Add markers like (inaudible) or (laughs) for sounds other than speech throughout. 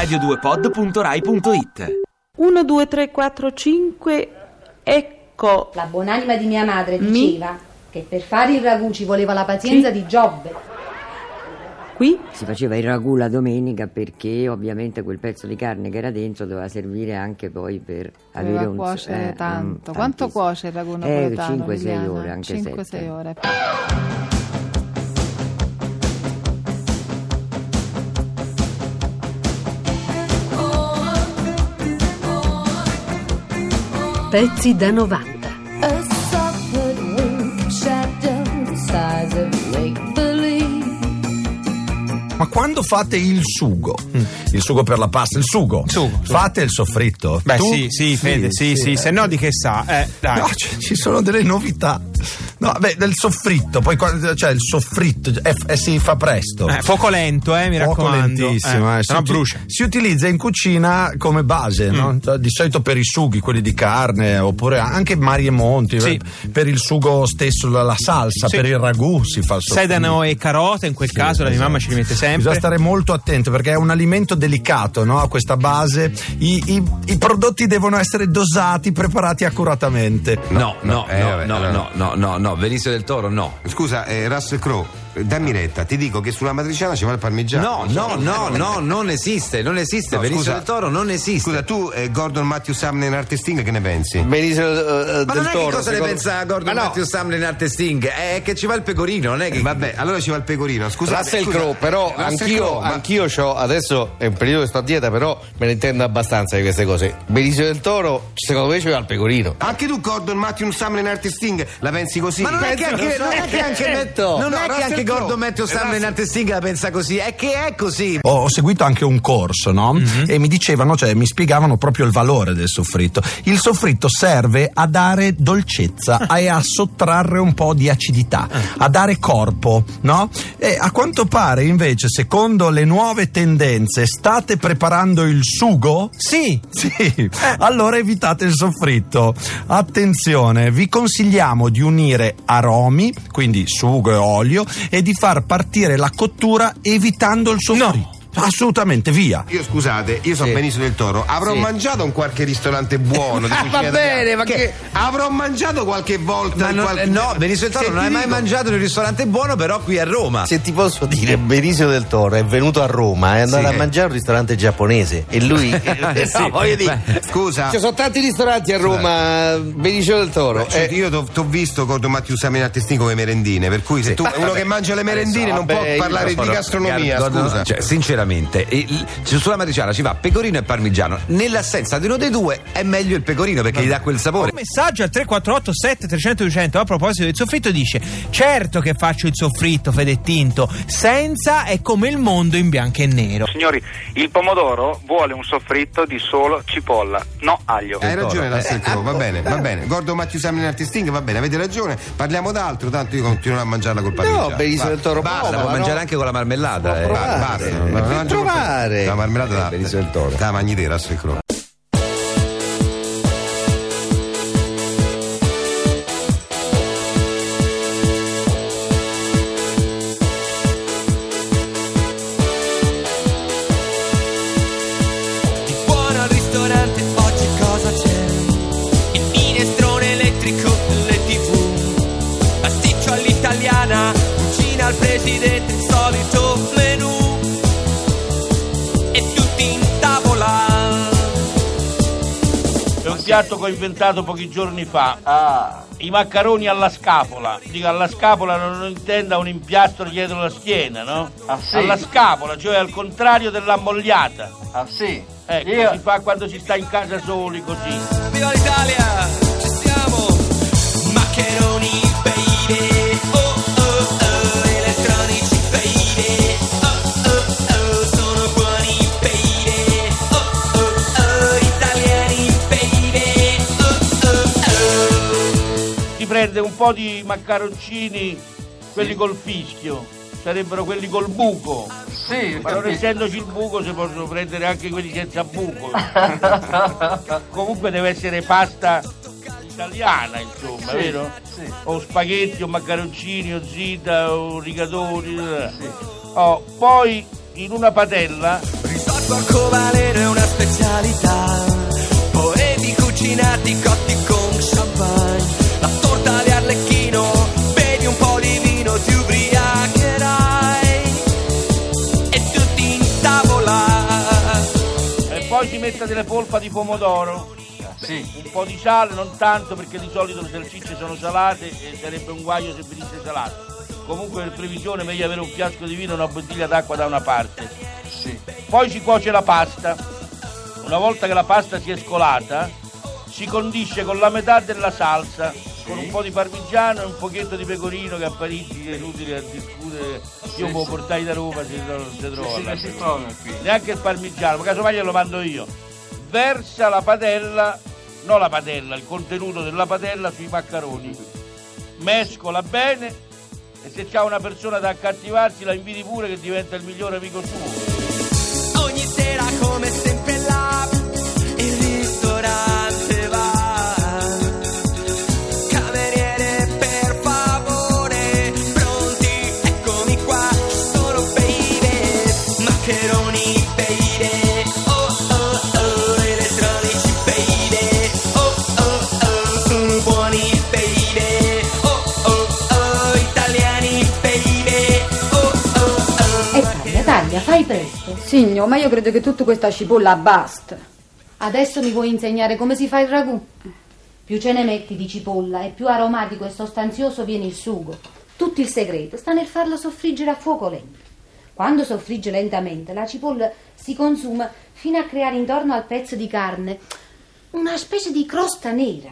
radio2pod.rai.it 1, 2, 3, 4, 5, ecco. La buonanima di mia madre Mi- diceva che per fare il ragù ci voleva la pazienza Sì. di Giobbe. Qui Si faceva il ragù la domenica perché ovviamente quel pezzo di carne che era dentro doveva servire anche poi per avere Doveva un cuocere eh, tanto. un- Quanto cuoce il ragù Eh, napoletano? 5-6 Liliana? ore, anche 5-6 7. ore. Pezzi da 90. A soft wink shadow the size of make-believe. Ma quando fate il sugo, il sugo per la pasta, il sugo, Sugo, sugo. fate il soffritto? Beh, Tu? sì, sì, Fede, sì, sì, se no di che sa? Eh, dai. No, c- ci sono delle novità. No, beh, del soffritto, poi cioè il soffritto eh, f- eh, si fa presto. Eh, fuoco lento, eh, mi Poco raccomando. lentissimo, eh, se no si, brucia. si utilizza in cucina come base, no? Cioè, di solito per i sughi, quelli di carne, oppure anche mari e monti, Sì. eh, per il sugo stesso, la, la salsa, Sì. per il ragù si fa il soffritto. Sedano e carote, in quel Sì, caso la mia esatto. mamma ce li mette sempre. Bisogna stare molto attento perché è un alimento delicato, no? A questa base I, i- i prodotti devono essere dosati, preparati accuratamente. No, no, eh, no, vabbè, no, allora. no, no, no, no, Benicio del Toro no. Scusa, eh, Russell Crowe, dammi retta, ti dico che sulla matriciana ci va il parmigiano. No, no, no, no, non esiste, non esiste. No, Benicio scusa. del Toro non esiste. Scusa, tu, eh, Gordon Matthew Sumner Arte Sting, che ne pensi? Benicio eh, Ma del non è che Toro. cosa ne secondo- pensa Gordon Ma no, Matthew Sumner in Arte Sting? È che ci va il pecorino, non è che. Eh, vabbè, allora ci va il pecorino. Scusa, Russell Crowe, però Russell anch'io, Crowe, ma- anch'io c'ho, adesso è un periodo che sto a dieta, però me ne intendo abbastanza di queste cose. Benicio del Toro, secondo me ci va il pecorino. Anche tu, Gordon Matthew Sumner Arte Sting, la pensi così? Ma non è che anche, non è che anche, certo. non No, è che anche. Gordon Matthew Sumner in Russell- Arte Sting la pensa così, è che è così. Ho, ho seguito anche un corso, no? E mi dicevano, cioè mi spiegavano proprio il valore del soffritto. Il soffritto serve a dare dolcezza (laughs) e a sottrarre un po' di acidità, a dare corpo, no? E a quanto pare invece, secondo le nuove tendenze, state preparando il sugo? Sì. Sì, allora evitate il soffritto. Attenzione, vi consigliamo di unire aromi, quindi sugo e olio, e di far partire la cottura evitando il soffritto. Assolutamente, via. Io scusate, io sono Sì. Benicio del Toro. Avrò Sì. mangiato in qualche ristorante buono di (laughs) Ah, cucina va bene, ma che- Avrò mangiato qualche volta Ma in non- qualche... no, Benicio del Toro Se non hai mai dico- mangiato in un ristorante buono, però qui a Roma. Se ti posso dire, Benicio del Toro è venuto a Roma, è andato Sì. a mangiare a un ristorante giapponese e lui... (laughs) Eh, (laughs) no, voglio dire, Scusa. ci sono tanti ristoranti a Roma, Benicio del Toro. Cioè, eh, io ti ho visto Gordon Matthew Sumner Arte Sting come merendine, per cui se tu uno che mangia le merendine non vabbè, può parlare di gastronomia, scusa. Cioè, sinceramente, il- sulla matriciana ci va pecorino e parmigiano. Nell'assenza di uno dei due è meglio il pecorino perché gli dà quel sapore. Un messaggio al 348 7300 200 a proposito del soffritto dice certo che faccio il soffritto Fede Tinto senza è come il mondo in bianco e nero Signori, il pomodoro vuole un soffritto di solo cipolla, no aglio. Hai ragione. Russell Eh, va eh, bene, va bene. Gordon Matthew Sumner Arte Sting, va bene, avete ragione. Parliamo d'altro, tanto io continuo a mangiarla col parmigiano. No, Va- del Toro, basta, può ma mangiare anche con la marmellata. eh. Basta, basta. Per Ma la marmellata da Benicio del Toro. La mangi te, Russell piatto che ho inventato pochi giorni fa. I maccheroni alla scapola. Dico alla scapola non intenda un impiastro dietro la schiena, no? Alla scapola, cioè al contrario dell'ammogliata. Ah sì? Ecco, si fa quando si sta in casa soli così. Viva l'Italia, Si prende un po' di maccaroncini, quelli col fischio, sarebbero quelli col buco. Sì, Ma non essendoci il buco si possono prendere anche quelli senza buco. (laughs) Comunque deve essere pasta italiana, insomma, Sì, vero? sì. O spaghetti, o maccaroncini, o zita, o rigatoni. Oh, poi in una padella arcobaleno è una specialità. Poeti cucinati cotti con Mette delle polpa di pomodoro. Un po' di sale, non tanto perché di solito le salsicce sono salate e sarebbe un guaio se venisse salato. Comunque per previsione è meglio avere un fiasco di vino e una bottiglia d'acqua da una parte. Poi si cuoce la pasta. Una volta che la pasta si è scolata, si condisce con la metà della salsa, con un po' di parmigiano e un pochetto di pecorino che a Parigi è inutile a discutere. Io me lo portai da Roma se non si trova. là. si trova qui. Neanche il parmigiano, ma casomai glielo mando io. Versa la padella, no la padella, il contenuto della padella sui maccheroni. Mescola bene e se c'ha una persona da accattivarsi la inviti pure che diventa il migliore amico suo. Ogni sera come sempre Signor, ma io credo che tutta questa cipolla basta. Adesso mi vuoi insegnare come si fa il ragù? Più ce ne metti di cipolla e più aromatico e sostanzioso viene il sugo. Tutto il segreto sta nel farlo soffriggere a fuoco lento. Quando soffrigge lentamente, la cipolla si consuma fino a creare intorno al pezzo di carne una specie di crosta nera.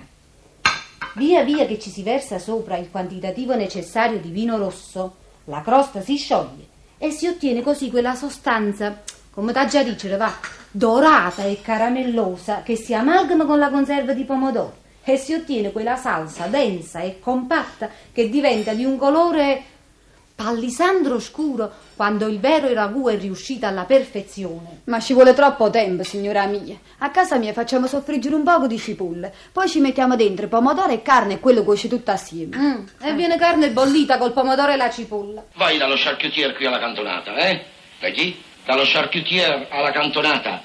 Via via che ci si versa sopra il quantitativo necessario di vino rosso, la crosta si scioglie e si ottiene così quella sostanza, come da già dicere, va, dorata e caramellosa che si amalgama con la conserva di pomodoro e si ottiene quella salsa densa e compatta che diventa di un colore pallisandro scuro quando il vero ragù è riuscito alla perfezione. Ma ci vuole troppo tempo, signora mia. A casa mia facciamo soffriggere un poco di cipolle, poi ci mettiamo dentro pomodoro e carne e quello cuoce tutto assieme. Mm, e viene carne bollita col pomodoro e la cipolla. Vai dallo charcutier qui alla cantonata, eh? Da chi? Dallo charcutier alla cantonata.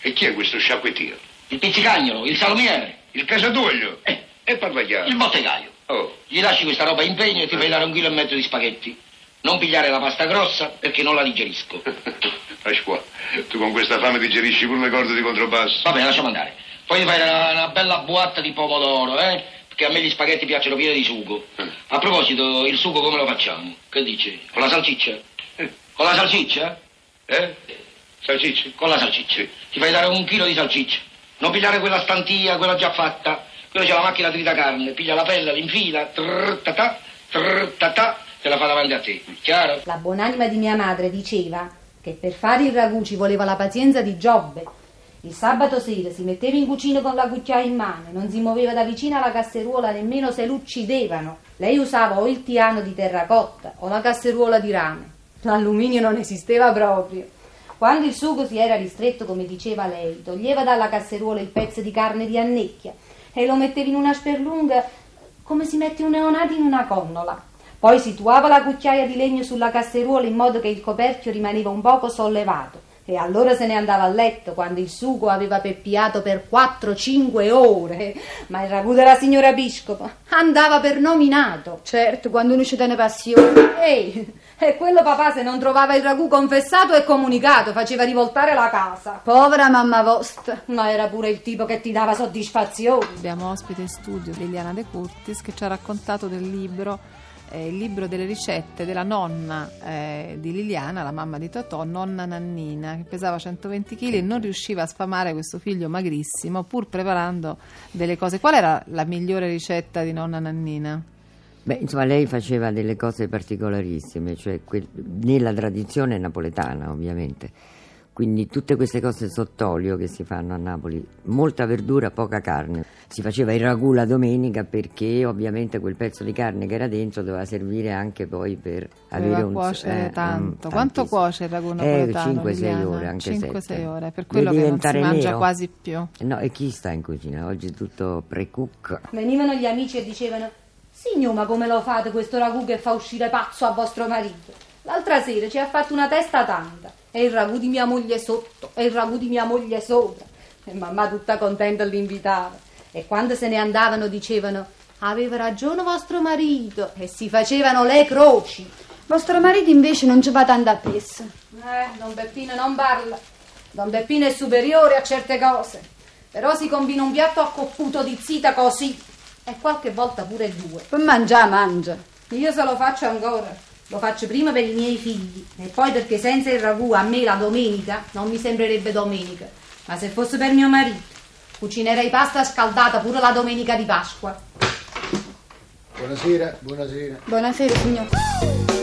E chi è questo sciacquettiero? Il pizzicagnolo, il salumiere, Il casatoio? Eh. E parla chiaro. il bottegaio. Oh, Gli lasci questa roba in pegno e ti fai dare un chilo e mezzo di spaghetti. Non pigliare la pasta grossa perché non la digerisco. (laughs) lascia qua. Tu con questa fame digerisci pure le corde di controbasso. Va bene, lasciamo andare. Poi ti fai una, una bella buatta di pomodoro, eh? Perché a me gli spaghetti piacciono pieni di sugo. A proposito, il sugo come lo facciamo? Che dici? Con la salsiccia? Con la salsiccia? Eh? Salsicce? Con la salsiccia. Ti fai dare un chilo di salsiccia. Non pigliare quella stantia, quella già fatta. Quella c'è la macchina trita carne. Piglia la pelle, l'infila, trrr, ta trrr, te la fa davanti a te. Chiaro? La buonanima di mia madre diceva che per fare il ragù ci voleva la pazienza di Giobbe. Il sabato sera si metteva in cucina con la cucchiaia in mano, non si muoveva da vicino alla casseruola nemmeno se l'uccidevano. Lei usava o il tiano di terracotta o la casseruola di rame. L'alluminio non esisteva proprio. Quando il sugo si era ristretto, come diceva lei, toglieva dalla casseruola il pezzo di carne di annecchia e lo metteva in una sperlunga come si mette un neonato in una connola. Poi situava la cucchiaia di legno sulla casseruola in modo che il coperchio rimaneva un poco sollevato. E allora se ne andava a letto quando il sugo aveva peppiato per 4-5 ore. Ma il ragù della signora Biscopo andava per nominato. Certo, quando uno ci tiene passione. Ehi, (laughs) e quello papà se non trovava il ragù confessato e comunicato faceva rivoltare la casa. Povera mamma vostra. Ma era pure il tipo che ti dava soddisfazione. Abbiamo ospite in studio Liliana De Curtis che ci ha raccontato del libro, eh, il libro delle ricette della nonna eh, di Liliana, la mamma di Totò, nonna Nannina, che pesava 120 kg e non riusciva a sfamare questo figlio magrissimo pur preparando delle cose. Qual era la migliore ricetta di nonna Nannina? Beh, insomma, lei faceva delle cose particolarissime, cioè quel- nella tradizione napoletana, ovviamente. Quindi tutte queste cose sott'olio che si fanno a Napoli, molta verdura, poca carne. Si faceva il ragù la domenica perché ovviamente quel pezzo di carne che era dentro doveva servire anche poi per avere Doveva un cuocere eh, tanto. mm, Quanto cuoce il ragù Eh, napoletano? 5-6 Liliana? ore, anche 5-6 sette. ore, per Deve quello che non si mangia nero. quasi più. No, e chi sta in cucina? Oggi è tutto pre-cook. Venivano gli amici e dicevano: Signor, ma come lo fate questo ragù che fa uscire pazzo a vostro marito? L'altra sera ci ha fatto una testa tanta E il ragù di mia moglie sotto, e il ragù di mia moglie sopra. E mamma tutta contenta li invitava. E quando se ne andavano dicevano aveva ragione vostro marito e si facevano le croci. Vostro marito invece non ci va tanto appresso. Eh, Don Beppino non parla. Don Beppino è superiore a certe cose. Però si combina un piatto accopputo di zita così. E qualche volta pure due. Per mangiare, mangia. Io se lo faccio ancora. Lo faccio prima per i miei figli e poi perché senza il ragù a me la domenica non mi sembrerebbe domenica. Ma se fosse per mio marito, cucinerei pasta scaldata pure la domenica di Pasqua. Buonasera, buonasera. Buonasera, signor.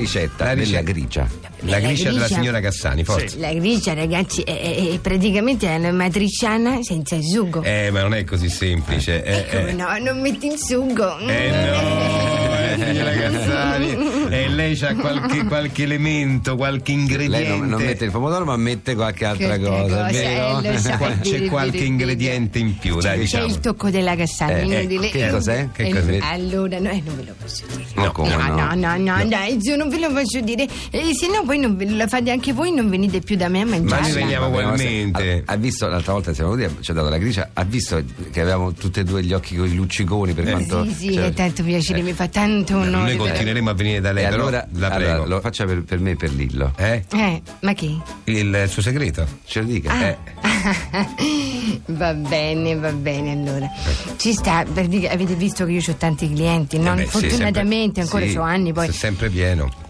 La ricetta, della grigia. La gricia della gricia- signora Cassani, forza. La grigia, ragazzi, è, è- è praticamente una matriciana senza sugo. Eh, ma non è così semplice. Eh, Come eh. no, non metti il sugo. Eh no, (laughs) eh, Cassani. E lei c'ha qualche, qualche elemento, qualche ingrediente. Lei non, non mette il pomodoro, ma mette qualche altra Qualche cosa, cosa, vero? eh, lo so. Qua- C'è qualche ingrediente in più, dai, C'è diciamo. il tocco della Cassani, Eh, ecco, che cos'è? Che Eh, cos'è? Allora, no, eh, non ve lo posso dire. No, come no? no, no, no, dai, se non ve lo posso dire, eh, se no poi non ve la fate anche voi, non venite più da me a mangiare. noi veniamo ma ugualmente. Ha, ha visto l'altra volta siamo venuti, ci ha dato la gricia, ha visto che avevamo tutti e due gli occhi con i lucciconi per quanto. Sì, sì, cioè- è tanto piacere, mi fa tanto onore. Noi continueremo a venire da lei, però allora, la allora, prego. lo faccia per, per me e per Lillo. Eh? Eh, ma che? Il suo segreto? Ce lo dica. Ah. Eh. (laughs) va bene, va bene allora. Ci sta, per dire, avete visto che io ho tanti clienti, no? Eh beh, sì, Fortunatamente sempre- ancora sì, so anni poi. sempre pieno.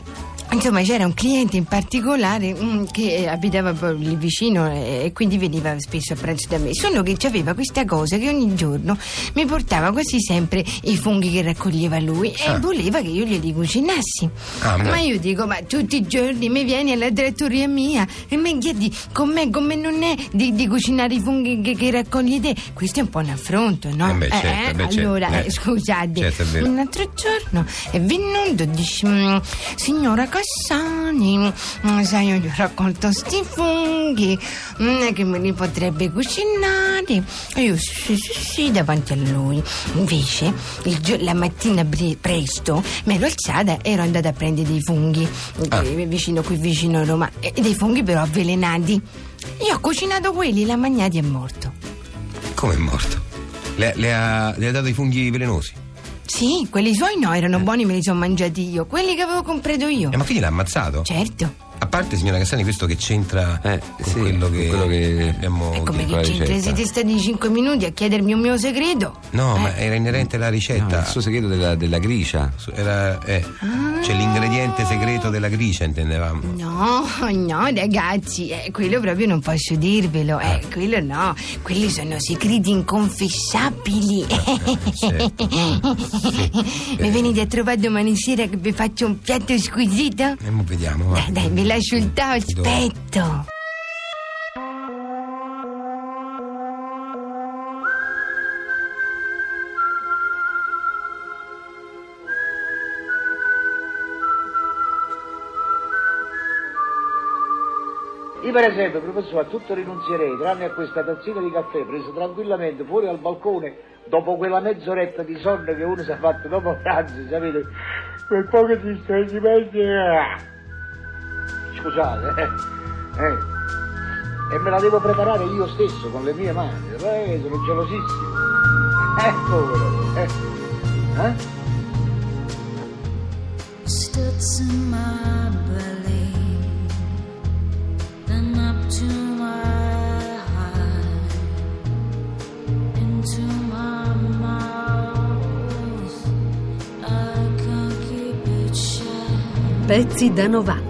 Insomma, c'era un cliente in particolare mm, che abitava poi lì vicino eh, e quindi veniva spesso a pranzo da me. Solo che aveva questa cosa che ogni giorno mi portava quasi sempre i funghi che raccoglieva lui e Ah. voleva che io glieli cucinassi. Ah, ma- ma io dico, ma tutti i giorni mi vieni alla trattoria mia e mi chiedi com'è, come non è di, di cucinare i funghi che, che raccogli te? Questo è un po' un affronto, no? Eh beh, certo, beh, certo, allora, eh. eh, scusate, Certo, è vero. un altro giorno è venuto e dice "Mm, signora Cassani mm, sai io gli ho raccolto sti funghi mm, che me li potrebbe cucinare e io sì sì sì davanti a lui invece il la mattina pre- presto mi ero alzata e ero andata a prendere dei funghi Ah. eh, vicino qui vicino a Roma e dei funghi però avvelenati io ho cucinato quelli l'ha mangiati e è morto Come è morto? Le, le ha, le ha dato i funghi velenosi? Sì quelli suoi no erano buoni me li sono mangiati io. Quelli che avevo comprato io. Eh, ma quindi l'ha ammazzato? certo A parte, signora Cassani, questo che c'entra con quello che, Eh, quello che abbiamo E come che c'entra? Siete stati 5 minuti a chiedermi un mio segreto? No, Eh. ma era inerente alla ricetta. No, il suo segreto della, della gricia. Era, eh, Ah. C'è l'ingrediente segreto della gricia, intendevamo. No, no, ragazzi, eh, quello proprio non posso dirvelo. Ah. Eh, quello no, quelli sono segreti inconfessabili. certo. (laughs) Mi venite a trovare domani sera che vi faccio un piatto squisito? E mo vediamo, va. Dai, dai, vi lascio il aspetto. Io per esempio, professore, a tutto rinunzierei, tranne a questa tazzina di caffè preso tranquillamente fuori al balcone dopo quella mezz'oretta di sonno che uno si è fatto dopo (laughs) pranzo, sapete, quel poco di stringimento. Scusate, eh. eh. E me la devo preparare io stesso con le mie mani, eh, sono gelosissimo. (laughs) Eh, povero, eh. Eh? Studs in my belly, then up to my heart, into my mouth. I can't keep it shut. Pezzi da 90.